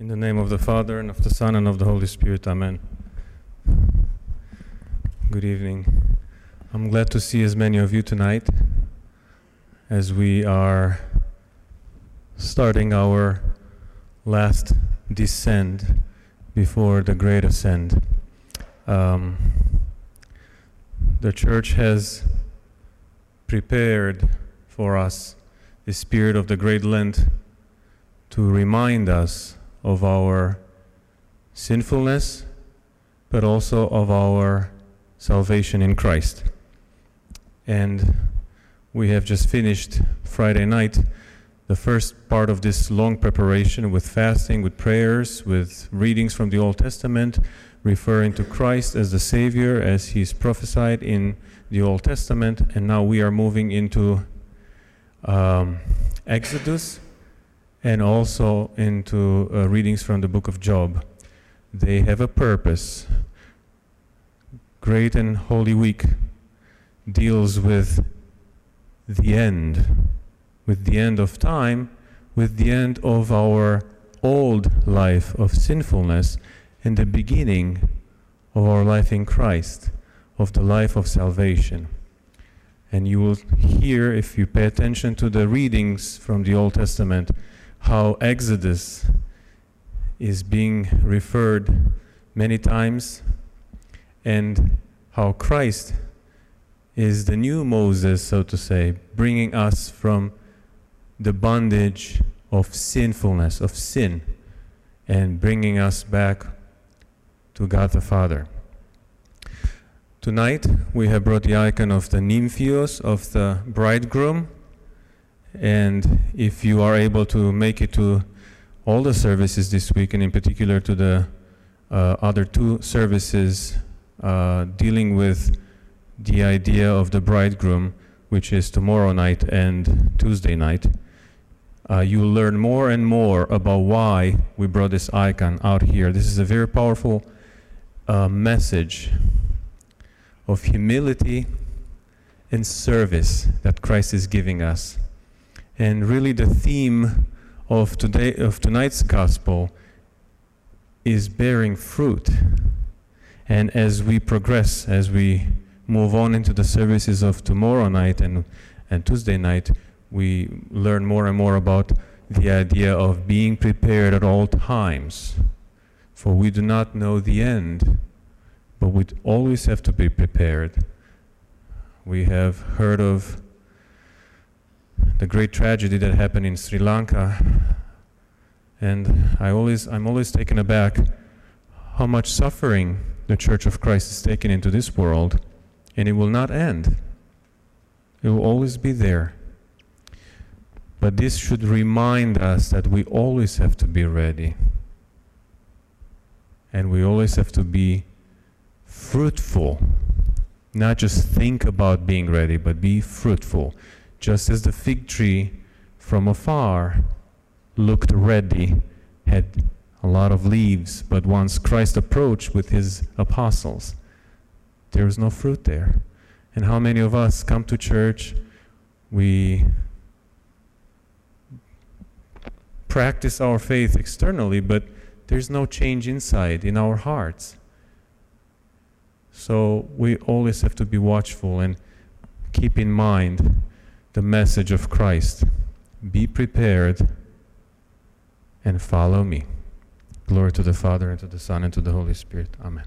In the name of the Father, and of the Son, and of the Holy Spirit, Amen. Good evening. I'm glad to see as many of you tonight as we are starting our last descent before the great ascent. Um, the church has prepared for us the spirit of the great Lent to remind us of our sinfulness, but also of our salvation in Christ. And we have just finished Friday night the first part of this long preparation with fasting, with prayers, with readings from the Old Testament, referring to Christ as the Savior as He's prophesied in the Old Testament. And now we are moving into um, Exodus and also into uh, readings from the book of Job. They have a purpose. Great and Holy Week deals with the end, with the end of time, with the end of our old life of sinfulness, and the beginning of our life in Christ, of the life of salvation. And you will hear, if you pay attention to the readings from the Old Testament, how Exodus is being referred many times and how Christ is the new Moses, so to say, bringing us from the bondage of sinfulness, of sin, and bringing us back to God the Father. Tonight we have brought the icon of the nymphios, of the bridegroom, and if you are able to make it to all the services this week, and in particular to the uh, other two services uh, dealing with the idea of the bridegroom, which is tomorrow night and Tuesday night, uh, you will learn more and more about why we brought this icon out here. This is a very powerful uh, message of humility and service that Christ is giving us. And really, the theme of today of tonight's gospel is bearing fruit. And as we progress, as we move on into the services of tomorrow night and, and Tuesday night, we learn more and more about the idea of being prepared at all times. For we do not know the end, but we always have to be prepared. We have heard of the great tragedy that happened in Sri Lanka. And I always, I'm always taken aback how much suffering the Church of Christ is taken into this world, and it will not end. It will always be there. But this should remind us that we always have to be ready. And we always have to be fruitful. Not just think about being ready, but be fruitful just as the fig tree from afar looked ready, had a lot of leaves, but once Christ approached with his apostles, there was no fruit there. And how many of us come to church, we practice our faith externally, but there's no change inside in our hearts. So we always have to be watchful and keep in mind the message of Christ. Be prepared and follow me. Glory to the Father, and to the Son, and to the Holy Spirit. Amen.